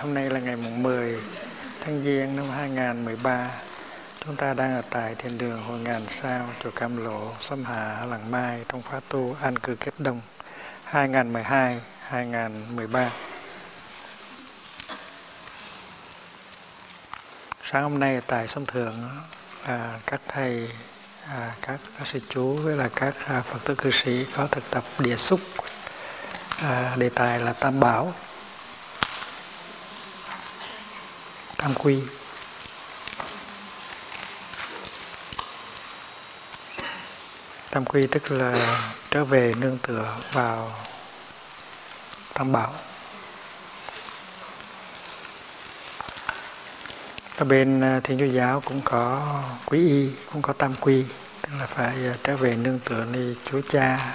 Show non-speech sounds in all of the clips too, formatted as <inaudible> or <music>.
Hôm nay là ngày mùng 10 tháng Giêng năm 2013. Chúng ta đang ở tại thiên đường Hội Ngàn Sao, chùa Cam Lộ, sâm Hà, Làng Mai trong khóa tu An cư kết đông 2012-2013. Sáng hôm nay tại sâm Thượng, à, các thầy, à, các, các sư chú với là các à, Phật tử cư sĩ có thực tập địa xúc. À, đề tài là Tam Bảo tam quy. Tam quy tức là trở về nương tựa vào tam bảo. Ở bên à, thiên chúa giáo cũng có quý y cũng có tam quy tức là phải à, trở về nương tựa đi chúa cha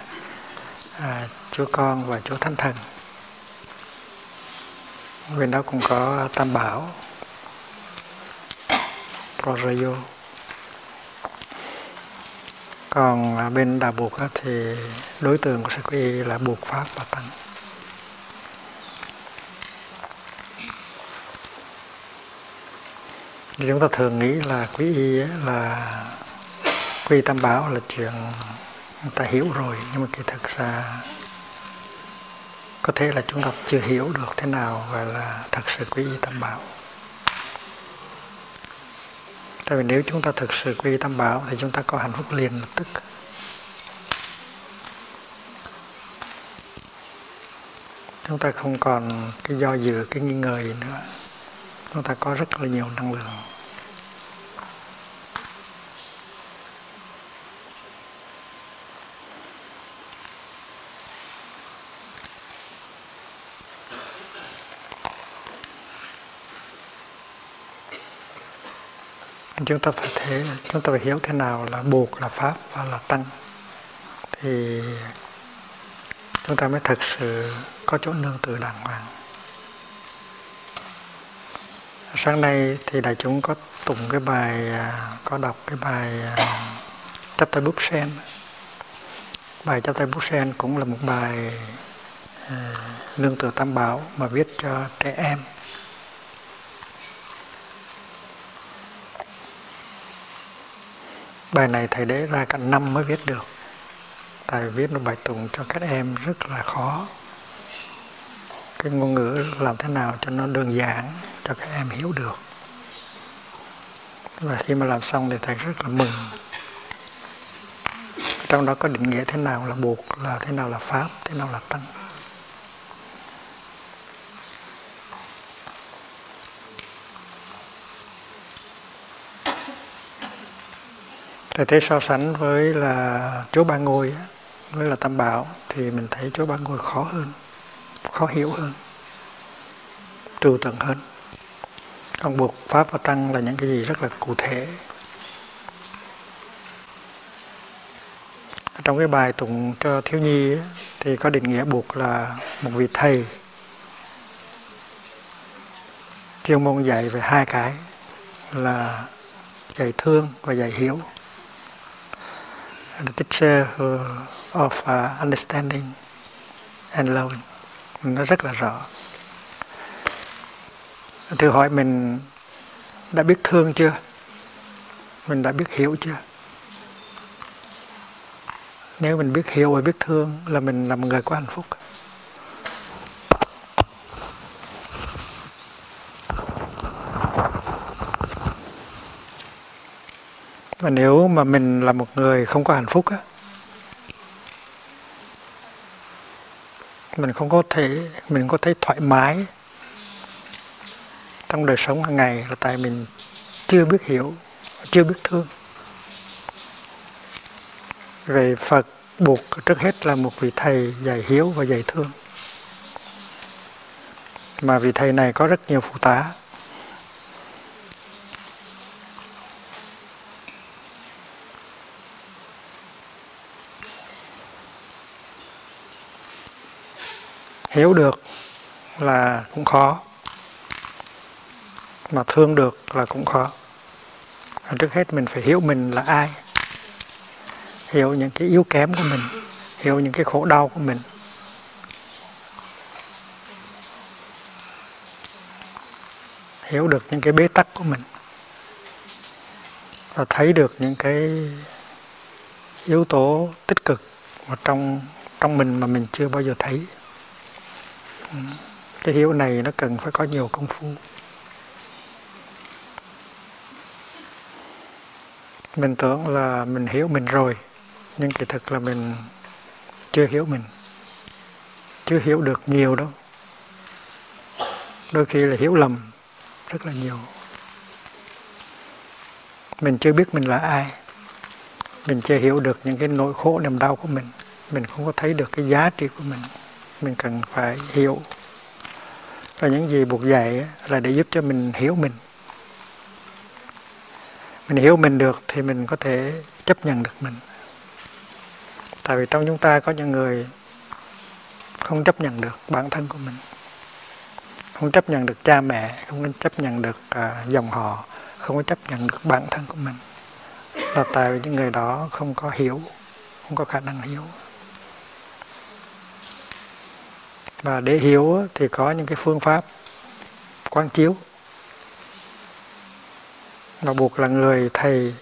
à, chúa con và chúa thánh thần. Bên đó cũng có tam bảo. Rosario. Còn à, bên đạo buộc thì đối tượng của sự quý y là buộc pháp và tăng. Chúng ta thường nghĩ là quý y là quy tam bảo là chuyện người ta hiểu rồi, nhưng mà kỳ thực ra có thể là chúng ta chưa hiểu được thế nào gọi là thật sự quý y tam bảo tại vì nếu chúng ta thực sự quy tam bảo thì chúng ta có hạnh phúc liền lập tức. Chúng ta không còn cái do dự, cái nghi ngờ gì nữa. Chúng ta có rất là nhiều năng lượng. Chúng ta phải thế, chúng ta phải hiểu thế nào là buộc là pháp và là tăng. Thì chúng ta mới thực sự có chỗ nương tựa đàng hoàng. Sáng nay thì đại chúng có tụng cái bài à, có đọc cái bài à, chắp tay bút sen. Bài chắp tay bút sen cũng là một bài à, nương tựa tam bảo mà viết cho trẻ em. Bài này thầy để ra cả năm mới viết được. Thầy viết một bài tụng cho các em rất là khó. Cái ngôn ngữ làm thế nào cho nó đơn giản, cho các em hiểu được. Và khi mà làm xong thì thầy rất là mừng. Trong đó có định nghĩa thế nào là buộc là thế nào là pháp, thế nào là tăng. Thầy thấy so sánh với là Chúa Ba Ngôi với là Tam Bảo thì mình thấy Chúa Ba Ngôi khó hơn, khó hiểu hơn, trừu tận hơn. Còn buộc Pháp và Tăng là những cái gì rất là cụ thể. Trong cái bài tụng cho thiếu nhi thì có định nghĩa buộc là một vị thầy chuyên môn dạy về hai cái là dạy thương và dạy hiểu the teacher who, of uh, understanding and loving. Nó rất là rõ. Thử hỏi mình đã biết thương chưa? Mình đã biết hiểu chưa? Nếu mình biết hiểu và biết thương là mình là một người có hạnh phúc. Và nếu mà mình là một người không có hạnh phúc á, mình không có thể, mình có thấy thoải mái trong đời sống hàng ngày là tại mình chưa biết hiểu, chưa biết thương. Về Phật buộc trước hết là một vị thầy dạy hiếu và dạy thương. Mà vị thầy này có rất nhiều phụ tá. Hiểu được là cũng khó. Mà thương được là cũng khó. Trước hết mình phải hiểu mình là ai. Hiểu những cái yếu kém của mình. Hiểu những cái khổ đau của mình. Hiểu được những cái bế tắc của mình. Và thấy được những cái yếu tố tích cực mà trong trong mình mà mình chưa bao giờ thấy cái hiểu này nó cần phải có nhiều công phu. Mình tưởng là mình hiểu mình rồi, nhưng kỳ thực là mình chưa hiểu mình, chưa hiểu được nhiều đâu. Đôi khi là hiểu lầm rất là nhiều. Mình chưa biết mình là ai. Mình chưa hiểu được những cái nỗi khổ, niềm đau của mình. Mình không có thấy được cái giá trị của mình mình cần phải hiểu. Và những gì buộc dạy là để giúp cho mình hiểu mình. Mình hiểu mình được thì mình có thể chấp nhận được mình. Tại vì trong chúng ta có những người không chấp nhận được bản thân của mình. Không chấp nhận được cha mẹ không chấp nhận được uh, dòng họ không có chấp nhận được bản thân của mình. Là tại vì những người đó không có hiểu không có khả năng hiểu. Và để hiểu thì có những cái phương pháp quán chiếu. Mà buộc là người thầy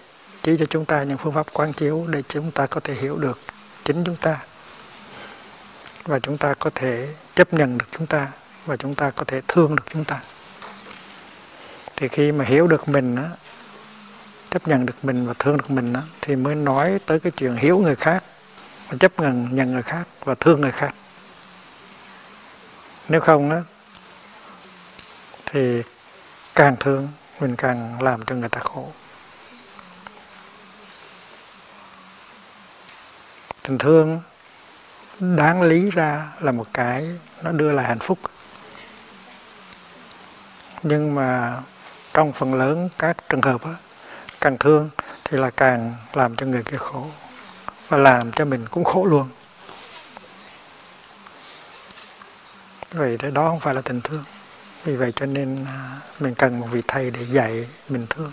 chỉ cho chúng ta những phương pháp quán chiếu để chúng ta có thể hiểu được chính chúng ta. Và chúng ta có thể chấp nhận được chúng ta và chúng ta có thể thương được chúng ta. Thì khi mà hiểu được mình á, chấp nhận được mình và thương được mình á, thì mới nói tới cái chuyện hiểu người khác và chấp nhận nhận người khác và thương người khác nếu không á thì càng thương mình càng làm cho người ta khổ. Tình thương đáng lý ra là một cái nó đưa lại hạnh phúc. Nhưng mà trong phần lớn các trường hợp á, càng thương thì là càng làm cho người kia khổ và làm cho mình cũng khổ luôn. Vậy đó không phải là tình thương. Vì vậy cho nên à, mình cần một vị thầy để dạy mình thương.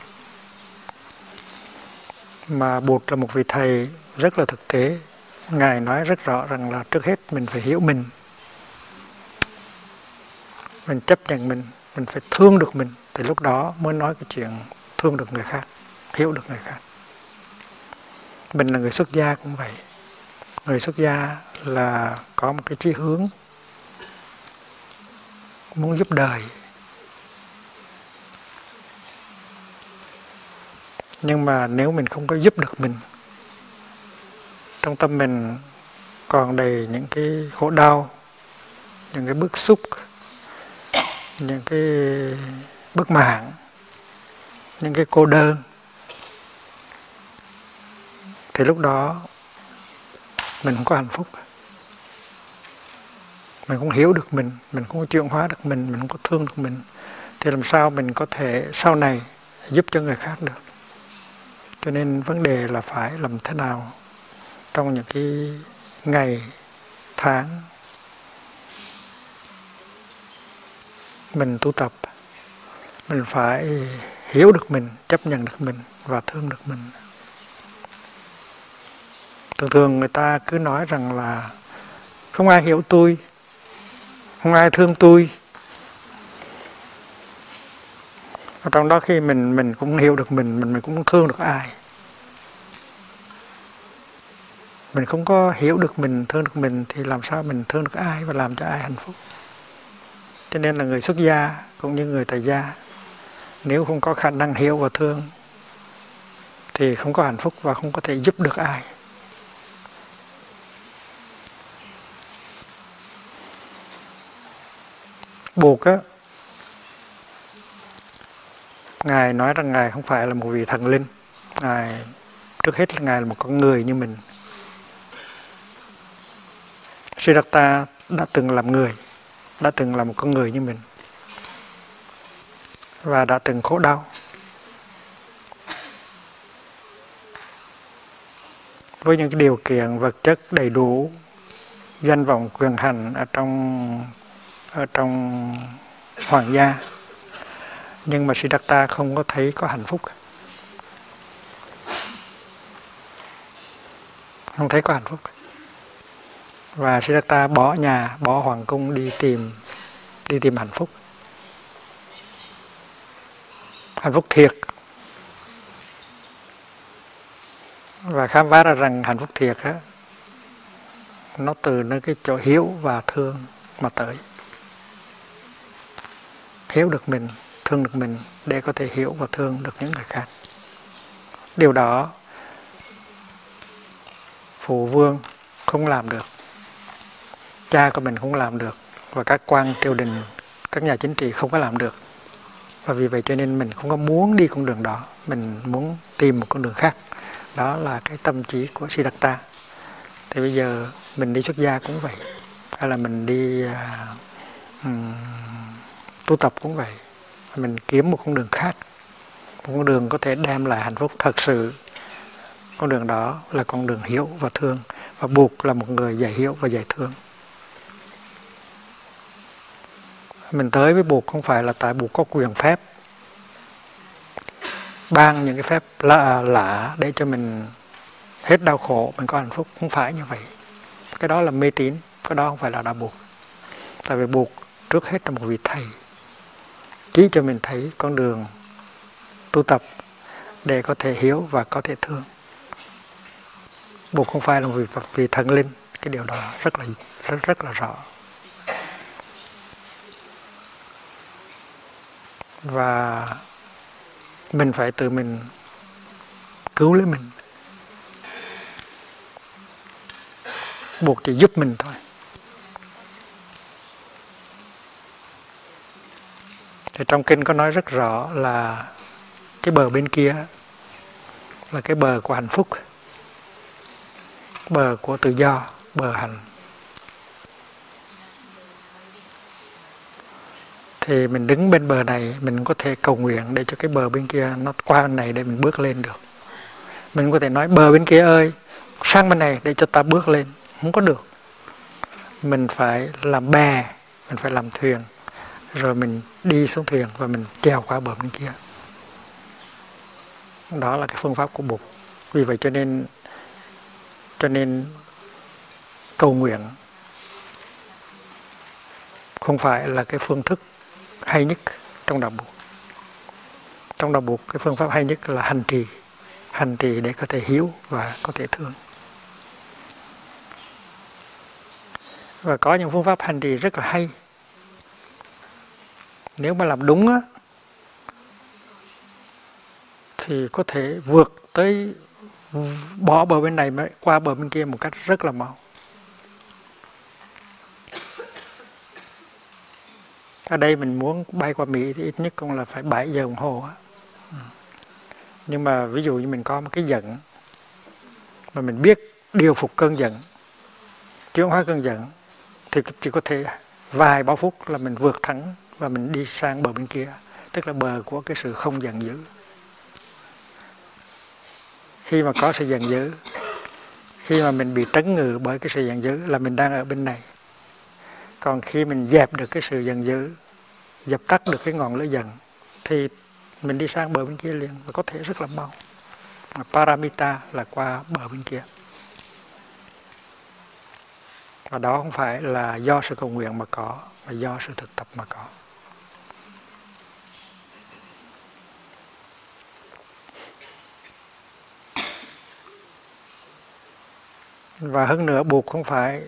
Mà bụt là một vị thầy rất là thực tế. Ngài nói rất rõ rằng là trước hết mình phải hiểu mình. Mình chấp nhận mình mình phải thương được mình. Thì lúc đó mới nói cái chuyện thương được người khác, hiểu được người khác. Mình là người xuất gia cũng vậy. Người xuất gia là có một cái chí hướng muốn giúp đời. Nhưng mà nếu mình không có giúp được mình, trong tâm mình còn đầy những cái khổ đau, những cái bức xúc, những cái bức mạng những cái cô đơn, thì lúc đó mình không có hạnh phúc mình không hiểu được mình mình không chuyển hóa được mình mình không có thương được mình. Thì làm sao mình có thể sau này giúp cho người khác được? Cho nên vấn đề là phải làm thế nào trong những cái ngày, tháng mình tu tập, mình phải hiểu được mình, chấp nhận được mình và thương được mình. Thường thường người ta cứ nói rằng là không ai hiểu tôi không ai thương tôi. Và trong đó khi mình mình cũng hiểu được mình mình mình cũng thương được ai. Mình không có hiểu được mình, thương được mình thì làm sao mình thương được ai và làm cho ai hạnh phúc? Cho nên là người xuất gia cũng như người tại gia, nếu không có khả năng hiểu và thương thì không có hạnh phúc và không có thể giúp được ai. Buộc á, ngài nói rằng ngài không phải là một vị thần linh. Ngài, trước hết là ngài là một con người như mình. Siddhartha đã từng làm người, đã từng là một con người như mình. Và đã từng khổ đau. Với những điều kiện vật chất đầy đủ, danh vọng quyền hành ở trong ở trong hoàng gia. Nhưng mà Siddhartha không có thấy có hạnh phúc. Không thấy có hạnh phúc. Và Siddhartha bỏ nhà, bỏ hoàng cung đi tìm đi tìm hạnh phúc. Hạnh phúc thiệt. Và khám phá ra rằng hạnh phúc thiệt á, nó từ nơi cái chỗ hiểu và thương mà tới hiểu được mình thương được mình để có thể hiểu và thương được những người khác. Điều đó phụ vương không làm được. Cha của mình không làm được và các quan triều đình các nhà chính trị không có làm được. Và vì vậy cho nên mình không có muốn đi con đường đó. Mình muốn tìm một con đường khác. Đó là cái tâm trí của Siddhartha. Thì bây giờ mình đi xuất gia cũng vậy. Hay là mình đi uh, um, tu tập cũng vậy. Mình kiếm một con đường khác. Một con đường có thể đem lại hạnh phúc thật sự. Con đường đó là con đường hiểu và thương và buộc là một người giải hiểu và giải thương. Mình tới với buộc không phải là tại buộc có quyền phép. Ban những cái phép lạ, lạ để cho mình hết đau khổ mình có hạnh phúc. Không phải như vậy. Cái đó là mê tín cái đó không phải là đạo buộc. Tại vì buộc trước hết là một vị thầy chỉ cho mình thấy con đường tu tập để có thể hiểu và có thể thương. Buộc không phải là vì vì thần linh, cái điều đó rất là, rất rất là rõ. Và mình phải tự mình cứu lấy mình. Buộc chỉ giúp mình thôi. Thì trong kinh có nói rất rõ là cái bờ bên kia là cái bờ của hạnh phúc, bờ của tự do, bờ hạnh. Thì mình đứng bên bờ này, mình có thể cầu nguyện để cho cái bờ bên kia nó qua bên này để mình bước lên được. Mình có thể nói, bờ bên kia ơi, sang bên này để cho ta bước lên. Không có được. Mình phải làm bè, mình phải làm thuyền rồi mình đi xuống thuyền và mình trèo qua bờ bên kia. Đó là cái phương pháp của Bụt vì vậy cho nên cho nên cầu nguyện không phải là cái phương thức hay nhất trong đạo Bụt trong đạo Bụt cái phương pháp hay nhất là hành trì. Hành trì để có thể hiếu và có thể thương. Và có những phương pháp hành trì rất là hay nếu mà làm đúng á, thì có thể vượt tới bỏ bờ bên này mà qua bờ bên kia một cách rất là mau. Ở đây mình muốn bay qua Mỹ thì ít nhất cũng là phải 7 giờ đồng hồ á. Nhưng mà ví dụ như mình có một cái giận, mà mình biết điều phục cơn giận chuyển hóa cơn giận, thì chỉ có thể vài ba phút là mình vượt thẳng và mình đi sang bờ bên kia, tức là bờ của cái sự không giận dữ. Khi mà có sự giận dữ, khi mà mình bị trấn ngự bởi cái sự giận dữ là mình đang ở bên này. Còn khi mình dẹp được cái sự giận dữ, dập tắt được cái ngọn lửa giận, thì mình đi sang bờ bên kia liền, và có thể rất là mau. Paramita là qua bờ bên kia. Và đó không phải là do sự cầu nguyện mà có, mà do sự thực tập mà có. Và hơn nữa, buộc không phải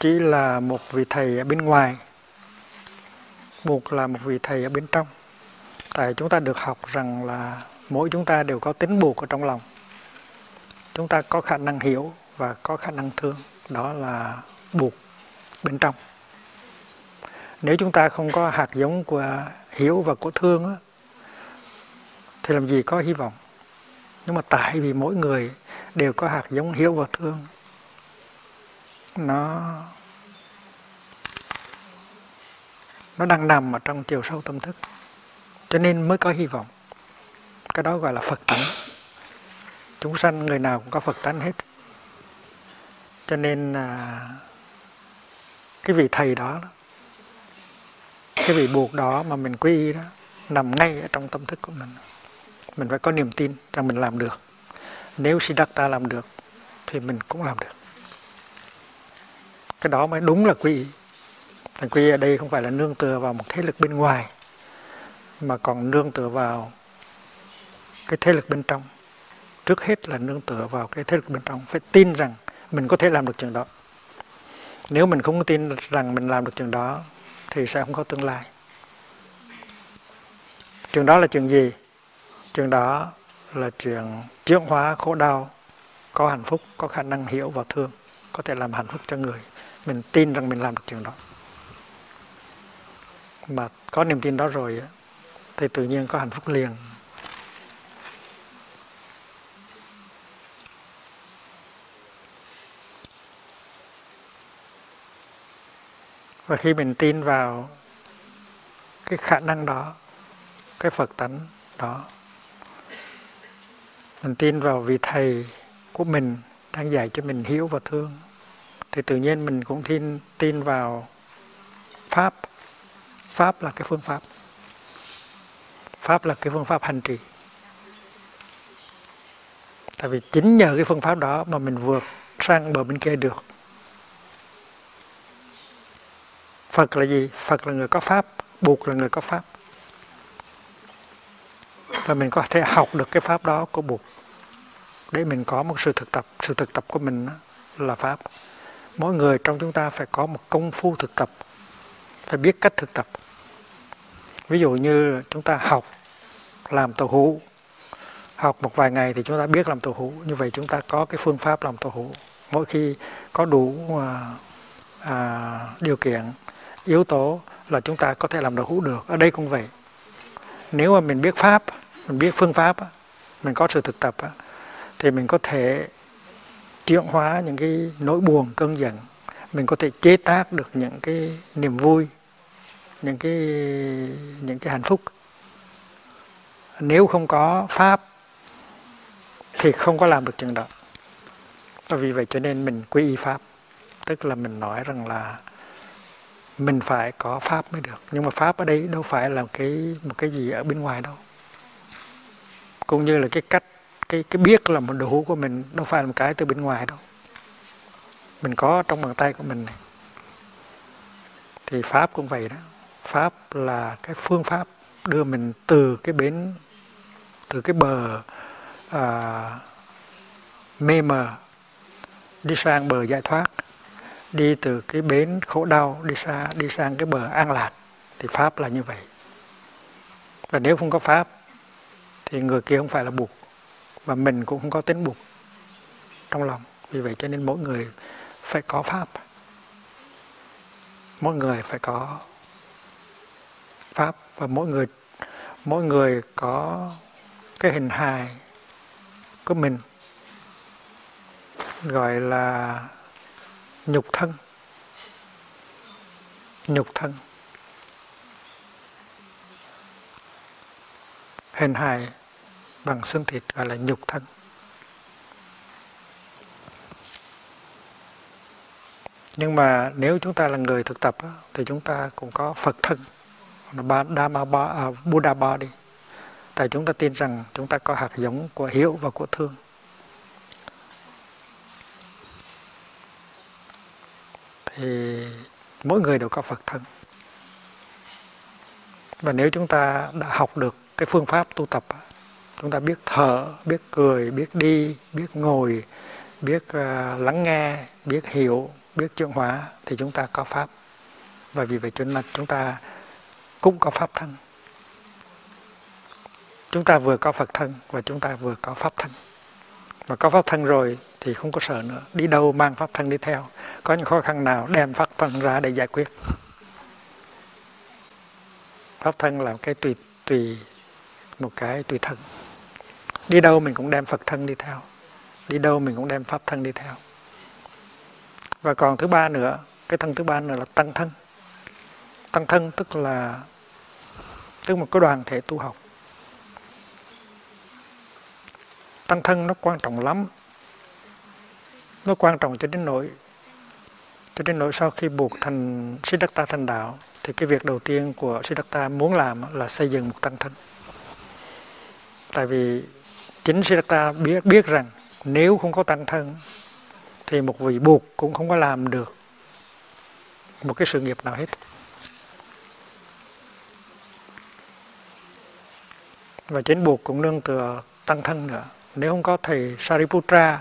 chỉ là một vị thầy ở bên ngoài, buộc là một vị thầy ở bên trong. Tại chúng ta được học rằng là mỗi chúng ta đều có tính buộc ở trong lòng. Chúng ta có khả năng hiểu và có khả năng thương. Đó là buộc bên trong. Nếu chúng ta không có hạt giống của hiểu và của thương thì làm gì có hy vọng? Nhưng mà tại vì mỗi người đều có hạt giống hiểu và thương. Nó nó đang nằm ở trong chiều sâu tâm thức. Cho nên mới có hy vọng. Cái đó gọi là phật tánh. Chúng sanh người nào cũng có phật tánh hết. Cho nên à, cái vị thầy đó cái vị buộc đó mà mình quy y đó nằm ngay ở trong tâm thức của mình mình phải có niềm tin rằng mình làm được. Nếu Siddhartha làm được, thì mình cũng làm được. Cái đó mới đúng là quy y. Thành quy y ở đây không phải là nương tựa vào một thế lực bên ngoài, mà còn nương tựa vào cái thế lực bên trong. Trước hết là nương tựa vào cái thế lực bên trong, phải tin rằng mình có thể làm được chuyện đó. Nếu mình không tin rằng mình làm được chuyện đó, thì sẽ không có tương lai. Chuyện đó là chuyện gì? Chuyện đó là chuyện chuyển hóa khổ đau, có hạnh phúc, có khả năng hiểu và thương, có thể làm hạnh phúc cho người. Mình tin rằng mình làm được chuyện đó. Mà có niềm tin đó rồi thì tự nhiên có hạnh phúc liền. Và khi mình tin vào cái khả năng đó, cái phật tánh đó mình tin vào vị thầy của mình đang dạy cho mình hiểu và thương. Thì tự nhiên mình cũng tin tin vào pháp. Pháp là cái phương pháp. Pháp là cái phương pháp hành trì. Tại vì chính nhờ cái phương pháp đó mà mình vượt sang bờ bên kia được. Phật là gì? Phật là người có Pháp, Bụt là người có Pháp. Và mình có thể học được cái Pháp đó của Bụt để mình có một sự thực tập. Sự thực tập của mình là Pháp. Mỗi người trong chúng ta phải có một công phu thực tập, phải biết cách thực tập. Ví dụ như chúng ta học làm tàu hũ, học một vài ngày thì chúng ta biết làm tàu hũ. Như vậy chúng ta có cái phương pháp làm tàu hũ. Mỗi khi có đủ à, à, điều kiện yếu tố là chúng ta có thể làm tàu hữu được ở đây cũng vậy nếu mà mình biết pháp mình biết phương pháp mình có sự thực tập thì mình có thể chuyển hóa những cái nỗi buồn, cơn giận. Mình có thể chế tác được những cái niềm vui, những cái những cái hạnh phúc. Nếu không có pháp thì không có làm được chuyện đó. Và vì vậy cho nên mình quy y pháp. Tức là mình nói rằng là mình phải có pháp mới được. Nhưng mà pháp ở đây đâu phải là cái, một cái gì ở bên ngoài đâu. Cũng như là cái cách cái cái biết là một đủ hữu của mình đâu phải là một cái từ bên ngoài đâu. Mình có trong bàn tay của mình này. Thì pháp cũng vậy đó. Pháp là cái phương pháp đưa mình từ cái bến từ cái bờ à, mê mờ đi sang bờ giải thoát đi từ cái bến khổ đau đi xa đi sang cái bờ an lạc. Thì pháp là như vậy. Và nếu không có pháp thì người kia không phải là buộc và mình cũng không có tính buộc trong lòng. Vì vậy cho nên mỗi người phải có pháp. Mỗi người phải có pháp và mỗi người mỗi người có cái hình hài của mình, gọi là nhục thân. Nhục thân. Hình hài bằng xương thịt gọi là nhục thân. Nhưng mà nếu chúng ta là người thực tập thì chúng ta cũng có phật thân Dhamma à, Buddha body tại chúng ta tin rằng chúng ta có hạt giống của hiểu và của thương. Thì mỗi người đều có Phật thân. Và nếu chúng ta đã học được cái phương pháp tu tập, chúng ta biết thở, biết cười, biết đi, biết ngồi, biết uh, lắng nghe, biết hiểu, biết chuyển hóa thì chúng ta có pháp. Và vì vậy cho nên chúng ta cũng có pháp thân. Chúng ta vừa có Phật thân và chúng ta vừa có pháp thân. Và có pháp thân rồi thì không có sợ nữa. Đi đâu mang pháp thân đi theo có những khó khăn nào đem pháp thân ra để giải quyết pháp thân là cái tùy tùy một cái tùy thân đi đâu mình cũng đem phật thân đi theo. Đi đâu mình cũng đem pháp thân đi theo. Và còn thứ ba nữa, cái thân thứ ba nữa là tăng thân. Tăng thân tức là, tức một cái đoàn thể tu học. Tăng thân nó quan trọng lắm. Nó quan trọng cho đến nỗi, cho đến nỗi sau khi buộc thành Siddhartha thành đạo, thì cái việc đầu tiên của Siddhartha muốn làm là xây dựng một tăng thân. Tại vì chính Siddhartha biết biết rằng nếu không có tăng thân thì một vị buộc cũng không có làm được một cái sự nghiệp nào hết. Và chính buộc cũng nương tựa tăng thân nữa. Nếu không có thầy Sariputra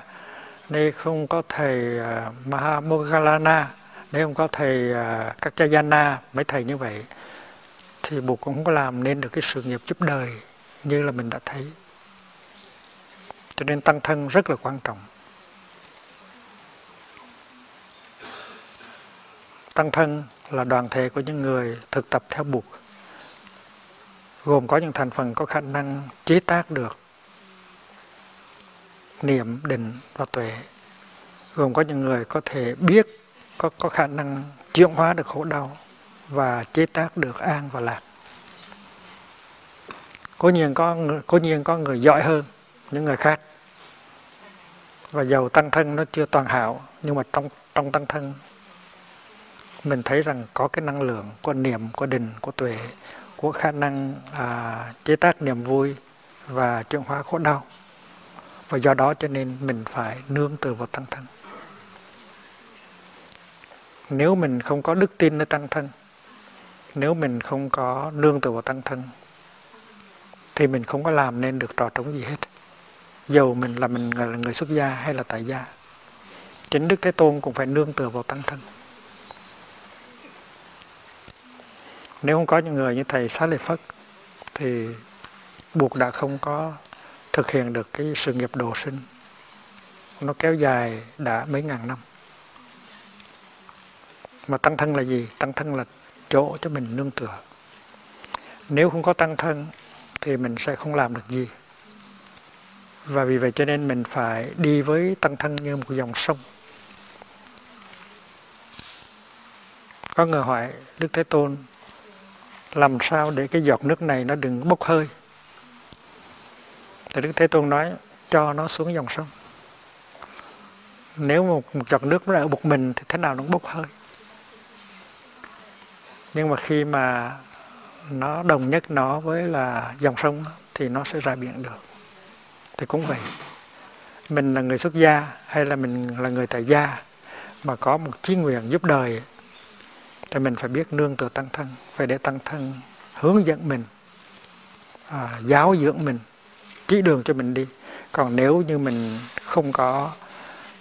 nếu không có thầy à, uh, Mahamoggallana nếu không có thầy à, uh, Kaccayana mấy thầy như vậy thì buộc cũng không có làm nên được cái sự nghiệp giúp đời như là mình đã thấy cho nên tăng thân rất là quan trọng. Tăng thân là đoàn thể của những người thực tập theo buộc, gồm có những thành phần có khả năng chế tác được niệm, định và tuệ, gồm có những người có thể biết, có có khả năng chuyển hóa được khổ đau và chế tác được an và lạc. Cố nhiên có cố nhiên có người giỏi hơn những người khác. Và dầu tăng thân nó chưa toàn hảo nhưng mà trong trong tăng thân mình thấy rằng có cái năng lượng của niệm của định của tuệ của khả năng à, chế tác niềm vui và chuyển hóa khổ đau. Và do đó cho nên mình phải nương từ vào tăng thân. Nếu mình không có đức tin nơi tăng thân nếu mình không có nương từ vào tăng thân thì mình không có làm nên được trò trống gì hết dầu mình là mình là người xuất gia hay là tại gia, chính đức thế tôn cũng phải nương tựa vào tăng thân. Nếu không có những người như thầy xá lợi phất, thì buộc đã không có thực hiện được cái sự nghiệp độ sinh. Nó kéo dài đã mấy ngàn năm. Mà tăng thân là gì? Tăng thân là chỗ cho mình nương tựa. Nếu không có tăng thân, thì mình sẽ không làm được gì và vì vậy cho nên mình phải đi với tăng thân như một dòng sông. Có người hỏi đức thế tôn làm sao để cái giọt nước này nó đừng bốc hơi? Thì đức thế tôn nói cho nó xuống dòng sông. Nếu một, một giọt nước nó ở một mình thì thế nào nó cũng bốc hơi. Nhưng mà khi mà nó đồng nhất nó với là dòng sông thì nó sẽ ra biển được thì cũng vậy. Mình là người xuất gia hay là mình là người tại gia mà có một chí nguyện giúp đời thì mình phải biết nương tựa tăng thân phải để tăng thân hướng dẫn mình à, giáo dưỡng mình chỉ đường cho mình đi. Còn nếu như mình không có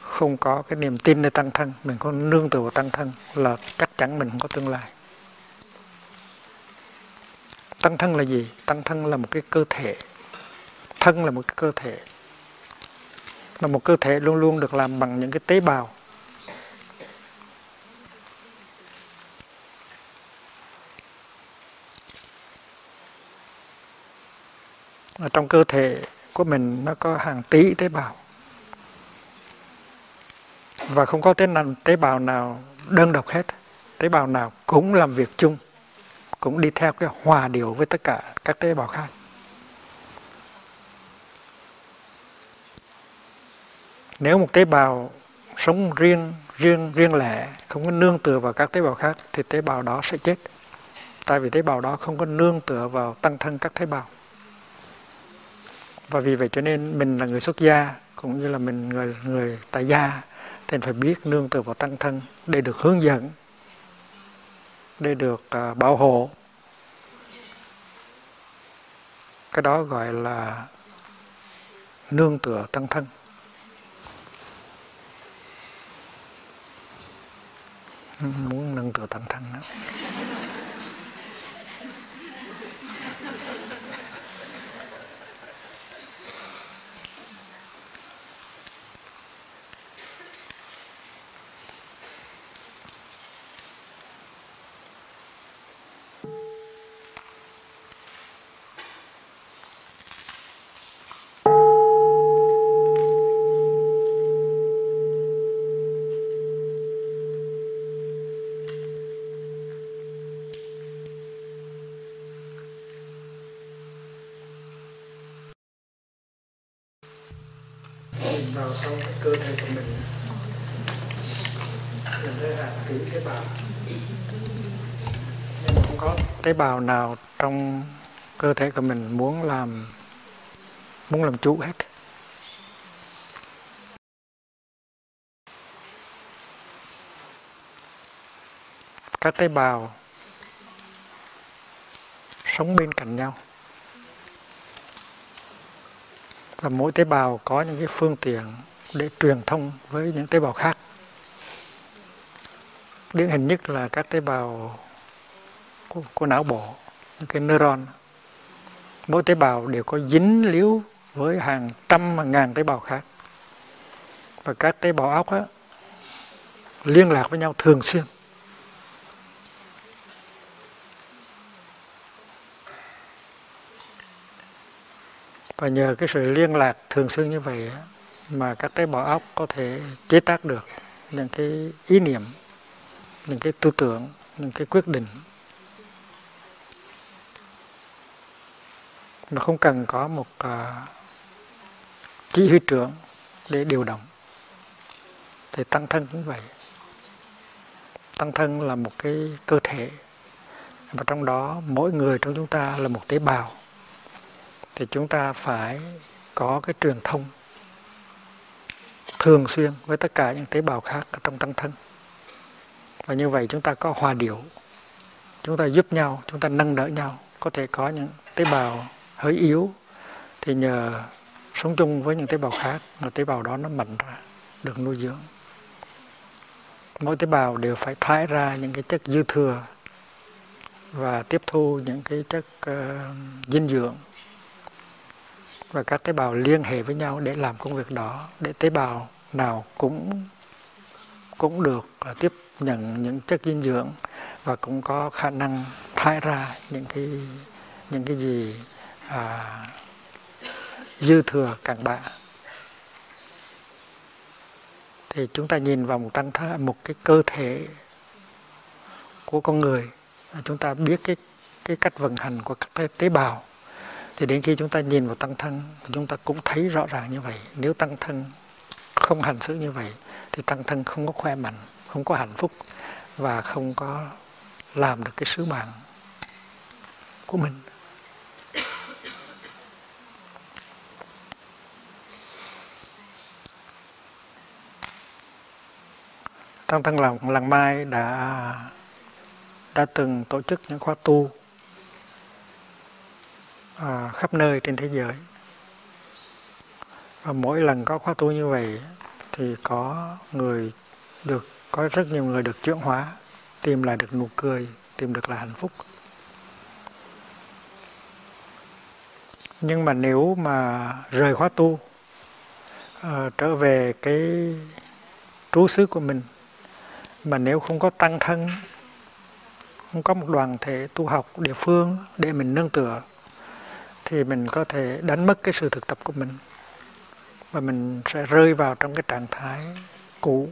không có cái niềm tin nơi tăng thân mình có nương tựa vào tăng thân là chắc chắn mình không có tương lai. Tăng thân là gì? Tăng thân là một cái cơ thể thân là một cái cơ thể. Là một cơ thể luôn luôn được làm bằng những cái tế bào. Ở trong cơ thể của mình nó có hàng tỷ tế bào. Và không có tế nào, tế bào nào đơn độc hết. Tế bào nào cũng làm việc chung cũng đi theo cái hòa điều với tất cả các tế bào khác. Nếu một tế bào sống riêng riêng riêng lẻ không có nương tựa vào các tế bào khác thì tế bào đó sẽ chết. Tại vì tế bào đó không có nương tựa vào tăng thân các tế bào. Và vì vậy cho nên mình là người xuất gia cũng như là mình người người tại gia thì phải biết nương tựa vào tăng thân để được hướng dẫn để được uh, bảo hộ. Cái đó gọi là nương tựa tăng thân. Muốn nâng tựa tăng thân đó. Tế bào nào trong cơ thể của mình muốn làm muốn làm chủ hết? Các tế bào sống bên cạnh nhau. Và mỗi tế bào có những cái phương tiện để truyền thông với những tế bào khác. Điển hình nhất là các tế bào của, của não bộ những cái neuron. Mỗi tế bào đều có dính líu với hàng trăm hàng ngàn tế bào khác. Và các tế bào óc á, liên lạc với nhau thường xuyên. Và nhờ cái sự liên lạc thường xuyên như vậy mà các tế bào óc có thể chế tác được những cái ý niệm những cái tư tưởng những cái quyết định mà không cần có một uh, chỉ huy trưởng để điều động. Thì tăng thân cũng vậy. Tăng thân là một cái cơ thể và trong đó mỗi người trong chúng ta là một tế bào. Thì chúng ta phải có cái truyền thông thường xuyên với tất cả những tế bào khác ở trong tăng thân. Và như vậy chúng ta có hòa điệu. Chúng ta giúp nhau chúng ta nâng đỡ nhau. Có thể có những tế bào hơi yếu thì nhờ sống chung với những tế bào khác mà tế bào đó nó mạnh ra được nuôi dưỡng. Mỗi tế bào đều phải thải ra những cái chất dư thừa và tiếp thu những cái chất uh, dinh dưỡng. Và các tế bào liên hệ với nhau để làm công việc đó để tế bào nào cũng cũng được uh, tiếp nhận những chất dinh dưỡng và cũng có khả năng thải ra những cái những cái gì à, dư thừa cặn bã. Thì chúng ta nhìn vào một tăng thể một cái cơ thể của con người chúng ta biết cái cái cách vận hành của các tế bào. Thì đến khi chúng ta nhìn vào tăng thân chúng ta cũng thấy rõ ràng như vậy. Nếu tăng thân không hành xử như vậy thì tăng thân không có khỏe mạnh không có hạnh phúc và không có làm được cái sứ mạng của mình. Tăng Thân Làng, Làng Mai đã đã từng tổ chức những khóa tu à, khắp nơi trên thế giới. Và mỗi lần có khóa tu như vậy thì có người được có rất nhiều người được chuyển hóa, tìm lại được nụ cười, tìm được là hạnh phúc. Nhưng mà nếu mà rời khóa tu, uh, trở về cái trú xứ của mình mà nếu không có tăng thân, không có một đoàn thể tu học địa phương để mình nương tựa, thì mình có thể đánh mất cái sự thực tập của mình. Và mình sẽ rơi vào trong cái trạng thái cũ.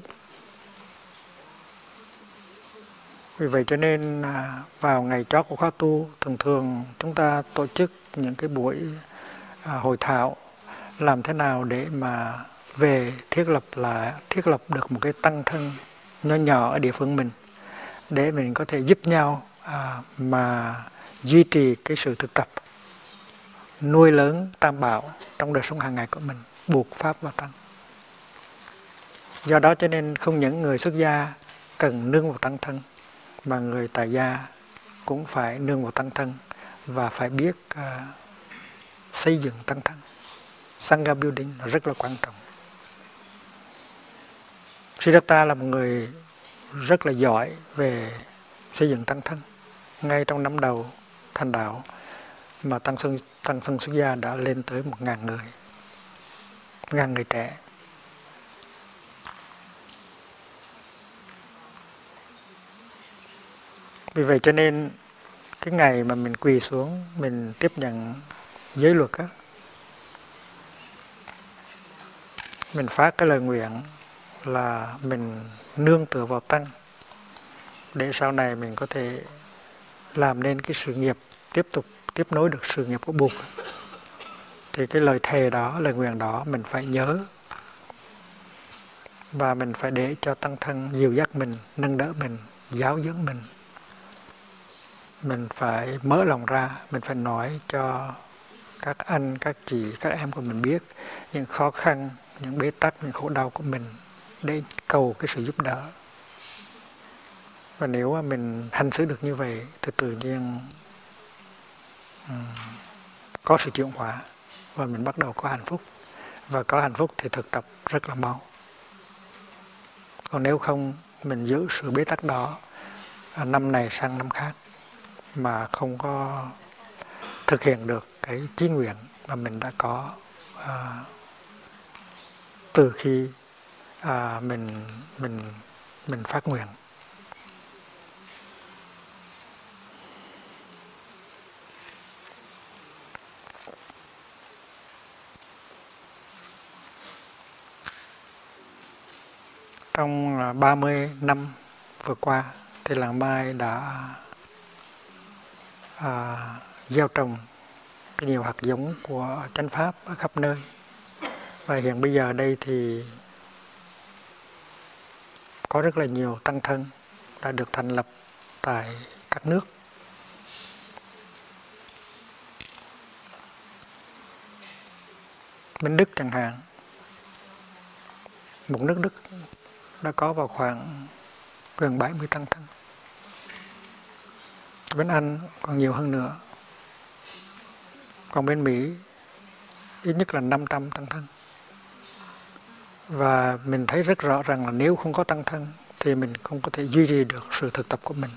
Vì vậy cho nên à, vào ngày chót của khóa tu, thường thường chúng ta tổ chức những cái buổi à, hội thảo làm thế nào để mà về thiết lập là, thiết lập được một cái tăng thân nhỏ nhỏ ở địa phương mình để mình có thể giúp nhau à, mà duy trì cái sự thực tập nuôi lớn tam bảo trong đời sống hàng ngày của mình buộc pháp và tăng. Do đó cho nên không những người xuất gia cần nương vào tăng thân mà người tại gia cũng phải nương vào tăng thân và phải biết uh, xây dựng tăng thân. Sangha building là rất là quan trọng. Siddhartha là một người rất là giỏi về xây dựng tăng thân. Ngay trong năm đầu thành đạo mà tăng sân tăng sân xuất gia đã lên tới một ngàn người, ngàn người trẻ. Vì vậy cho nên cái ngày mà mình quỳ xuống mình tiếp nhận giới luật á mình phát cái lời nguyện là mình nương tựa vào tăng, để sau này mình có thể làm nên cái sự nghiệp, tiếp tục tiếp nối được sự nghiệp của Bụt. Thì cái lời thề đó, lời nguyện đó mình phải nhớ, và mình phải để cho tăng thân dìu dắt mình, nâng đỡ mình, giáo dưỡng mình. Mình phải mở lòng ra, mình phải nói cho các anh, các chị, các em của mình biết những khó khăn, những bế tắc, những khổ đau của mình để cầu cái sự giúp đỡ. Và nếu mà mình hành xử được như vậy thì tự nhiên um, có sự chuyển hóa và mình bắt đầu có hạnh phúc. Và có hạnh phúc thì thực tập rất là mau. Còn nếu không mình giữ sự bế tắc đó à, năm này sang năm khác mà không có thực hiện được cái chí nguyện mà mình đã có uh, từ khi à, mình mình mình phát nguyện. Trong à, 30 năm vừa qua thì làng Mai đã à, gieo trồng nhiều hạt giống của chánh pháp ở khắp nơi. Và hiện bây giờ đây thì có rất là nhiều tăng thân đã được thành lập tại các nước. Minh Đức chẳng hạn, một nước Đức đã có vào khoảng gần 70 tăng thân. Bên Anh còn nhiều hơn nữa, còn bên Mỹ ít nhất là 500 tăng thân và mình thấy rất rõ rằng là nếu không có tăng thân thì mình không có thể duy trì được sự thực tập của mình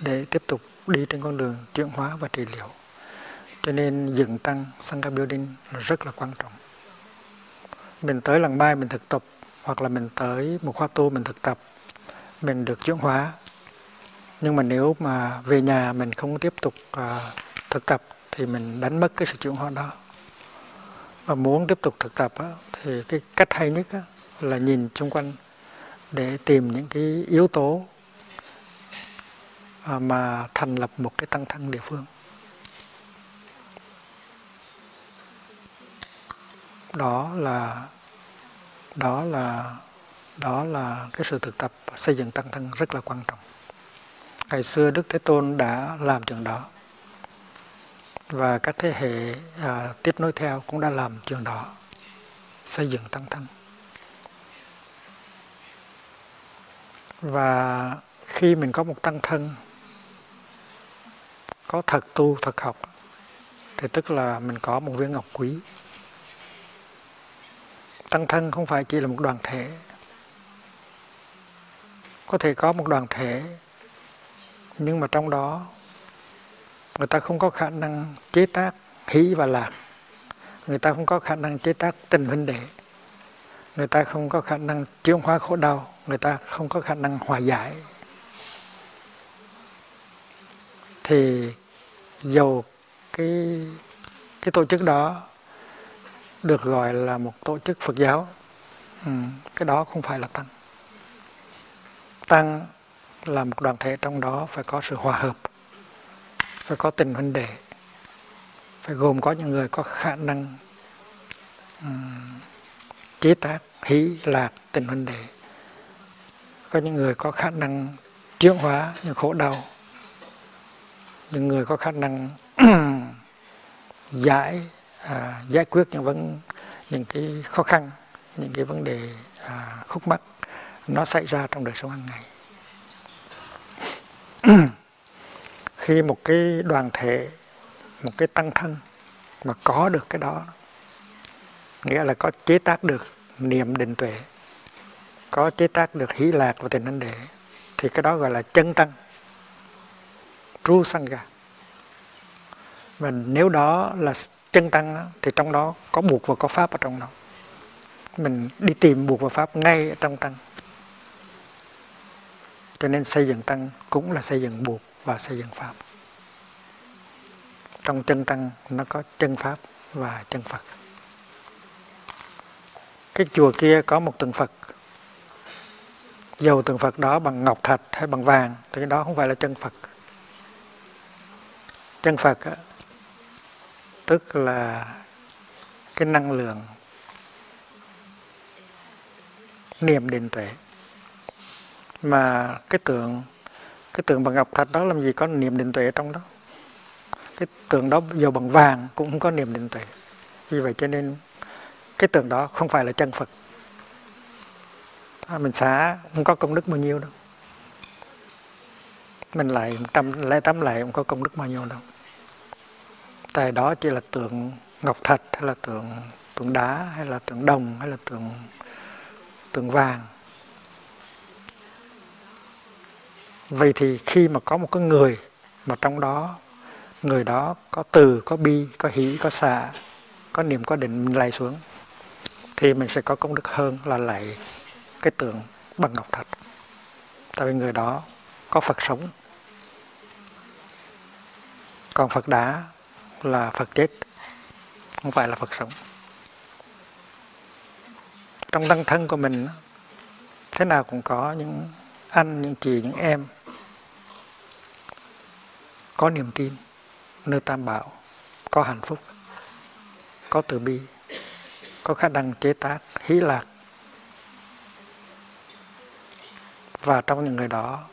để tiếp tục đi trên con đường chuyển hóa và trị liệu. Cho nên dựng tăng Sangha Building là rất là quan trọng. Mình tới lần mai mình thực tập hoặc là mình tới một khóa tu mình thực tập mình được chuyển hóa. Nhưng mà nếu mà về nhà mình không tiếp tục uh, thực tập thì mình đánh mất cái sự chuyển hóa đó và muốn tiếp tục thực tập thì cái cách hay nhất là nhìn xung quanh để tìm những cái yếu tố à, mà thành lập một cái tăng thân địa phương. Đó là đó là đó là cái sự thực tập xây dựng tăng thân rất là quan trọng. Ngày xưa đức thế tôn đã làm chuyện đó và các thế hệ à, tiếp nối theo cũng đã làm trường đó xây dựng tăng thân. Và khi mình có một tăng thân có thật tu thật học thì tức là mình có một viên ngọc quý. Tăng thân không phải chỉ là một đoàn thể. Có thể có một đoàn thể nhưng mà trong đó người ta không có khả năng chế tác hỷ và lạc người ta không có khả năng chế tác tình huynh đệ. Người ta không có khả năng chuyển hóa khổ đau. Người ta không có khả năng hòa giải. Thì dầu cái cái tổ chức đó được gọi là một tổ chức Phật giáo ừ, cái đó không phải là tăng. Tăng là một đoàn thể trong đó phải có sự hòa hợp phải có tình huynh đệ phải gồm có những người có khả năng um, chế tác hỷ lạc tình huynh đệ có những người có khả năng chuyển hóa những khổ đau. Những người có khả năng <clears throat> giải à, giải quyết những vấn những cái khó khăn những cái vấn đề à, khúc mắc nó xảy ra trong đời sống hàng ngày. <clears throat> khi một cái đoàn thể, một cái tăng thân mà có được cái đó, nghĩa là có chế tác được niệm định tuệ, có chế tác được hỷ lạc và tình anh đệ thì cái đó gọi là chân tăng tru sangha và nếu đó là chân tăng thì trong đó có buộc và có pháp ở trong đó. Mình đi tìm buộc và pháp ngay ở trong tăng. Cho nên xây dựng tăng cũng là xây dựng buộc và xây dựng pháp. Trong chân tăng, nó có chân pháp và chân phật. Cái chùa kia có một tượng phật. Dầu tượng phật đó bằng ngọc thạch hay bằng vàng, thì cái đó không phải là chân phật. Chân phật tức là cái năng lượng, niệm định tuệ. Mà cái tượng cái tượng bằng ngọc thạch đó làm gì có niệm định tuệ trong đó. Cái tượng đó giờ bằng vàng cũng không có niệm định tuệ. Vì vậy cho nên cái tượng đó không phải là chân Phật. À, mình xả không có công đức bao nhiêu đâu. Mình lại trăm lẻ tám lại không có công đức bao nhiêu đâu. Tại đó chỉ là tượng ngọc thạch hay là tượng tượng đá hay là tượng đồng hay là tượng tượng vàng. Vậy thì khi mà có một cái người mà trong đó, người đó có từ, có bi, có hỷ, có xả có niệm, có định mình lạy xuống, thì mình sẽ có công đức hơn là lạy cái tượng bằng ngọc thạch tại vì người đó có phật sống. Còn phật đá là phật chết, không phải là phật sống. Trong tăng thân của mình thế nào cũng có những anh, những chị, những em có niềm tin, nơi tam bảo, có hạnh phúc, có từ bi, có khả năng chế tác, hí lạc. Và trong những người đó,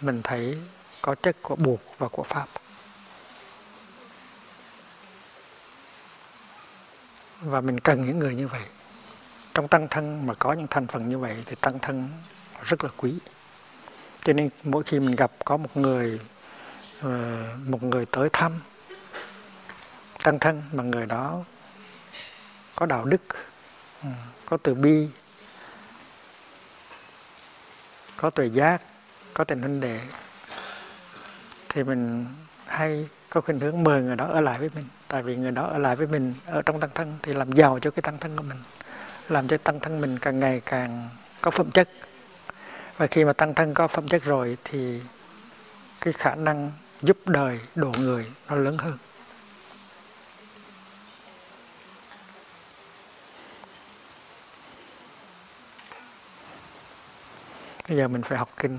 mình thấy có chất của buộc và của pháp. Và mình cần những người như vậy. Trong tăng thân mà có những thành phần như vậy thì tăng thân rất là quý cho nên mỗi khi mình gặp có một người ờ, một người tới thăm, tăng thân mà người đó có đạo đức ừ, có từ bi, có tuệ giác, có tình huynh đệ, thì mình hay có khuynh hướng mời người đó ở lại với mình. Tại vì người đó ở lại với mình ở trong tăng thân thì làm giàu cho cái tăng thân của mình, làm cho tăng thân mình càng ngày càng có phẩm chất và khi mà tăng thân có phẩm chất rồi thì cái khả năng giúp đời độ người nó lớn hơn. Bây giờ mình phải học kinh.